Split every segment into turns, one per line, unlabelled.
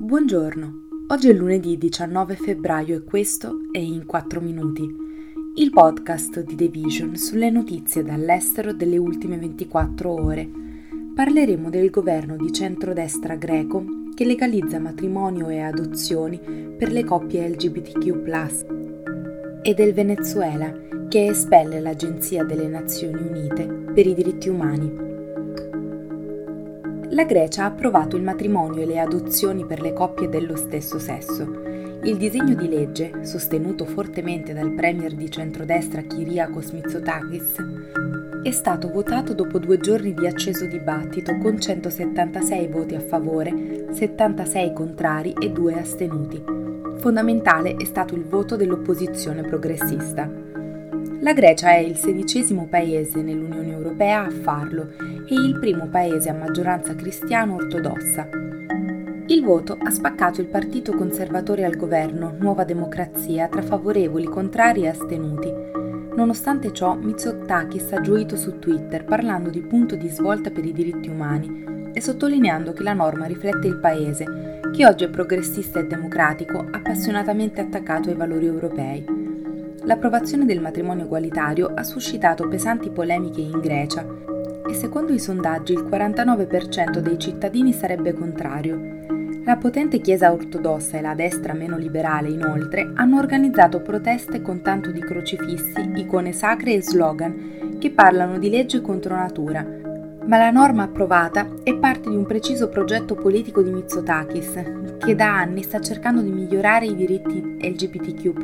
Buongiorno, oggi è lunedì 19 febbraio e questo è In 4 Minuti, il podcast di The Vision sulle notizie dall'estero delle ultime 24 ore. Parleremo del governo di centrodestra greco che legalizza matrimonio e adozioni per le coppie LGBTQ e del Venezuela che espelle l'Agenzia delle Nazioni Unite per i diritti umani la Grecia ha approvato il matrimonio e le adozioni per le coppie dello stesso sesso. Il disegno di legge, sostenuto fortemente dal premier di centrodestra Kyriakos Mitsotakis, è stato votato dopo due giorni di acceso dibattito con 176 voti a favore, 76 contrari e 2 astenuti. Fondamentale è stato il voto dell'opposizione progressista. La Grecia è il sedicesimo paese nell'Unione Europea a farlo e il primo paese a maggioranza cristiano ortodossa. Il voto ha spaccato il partito conservatore al governo, Nuova Democrazia, tra favorevoli, contrari e astenuti. Nonostante ciò, Mitsotakis ha gioito su Twitter parlando di punto di svolta per i diritti umani e sottolineando che la norma riflette il paese, che oggi è progressista e democratico, appassionatamente attaccato ai valori europei. L'approvazione del matrimonio egualitario ha suscitato pesanti polemiche in Grecia e secondo i sondaggi il 49% dei cittadini sarebbe contrario. La potente Chiesa ortodossa e la destra meno liberale, inoltre, hanno organizzato proteste con tanto di crocifissi, icone sacre e slogan che parlano di legge contro natura. Ma la norma approvata è parte di un preciso progetto politico di Mitsotakis, che da anni sta cercando di migliorare i diritti LGBTQ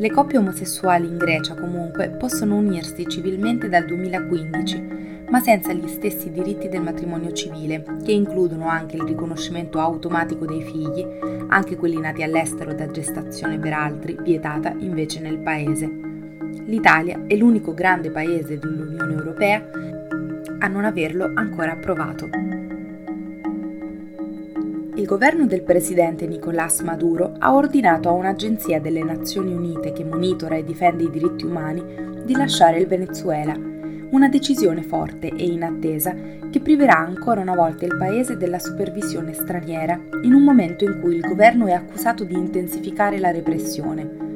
le coppie omosessuali in Grecia comunque possono unirsi civilmente dal 2015, ma senza gli stessi diritti del matrimonio civile, che includono anche il riconoscimento automatico dei figli, anche quelli nati all'estero da gestazione per altri, vietata invece nel paese. L'Italia è l'unico grande paese dell'Unione Europea a non averlo ancora approvato. Il governo del presidente Nicolás Maduro ha ordinato a un'agenzia delle Nazioni Unite che monitora e difende i diritti umani di lasciare il Venezuela, una decisione forte e inattesa che priverà ancora una volta il paese della supervisione straniera in un momento in cui il governo è accusato di intensificare la repressione.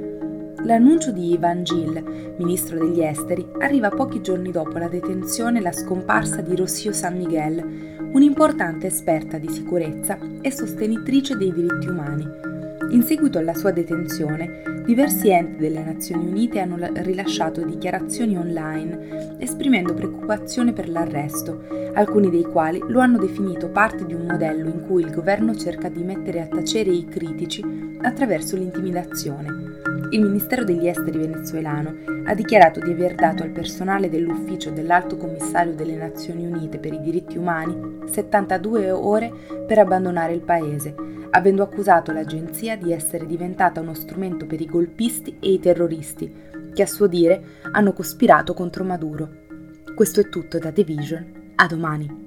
L'annuncio di Ivan Gil, ministro degli esteri, arriva pochi giorni dopo la detenzione e la scomparsa di Rossio San Miguel, un'importante esperta di sicurezza e sostenitrice dei diritti umani. In seguito alla sua detenzione, diversi enti delle Nazioni Unite hanno rilasciato dichiarazioni online esprimendo preoccupazione per l'arresto, alcuni dei quali lo hanno definito parte di un modello in cui il governo cerca di mettere a tacere i critici attraverso l'intimidazione. Il Ministero degli Esteri venezuelano ha dichiarato di aver dato al personale dell'ufficio dell'Alto Commissario delle Nazioni Unite per i diritti umani 72 ore per abbandonare il paese, avendo accusato l'agenzia di essere diventata uno strumento per i golpisti e i terroristi, che a suo dire hanno cospirato contro Maduro. Questo è tutto da The Vision. A domani.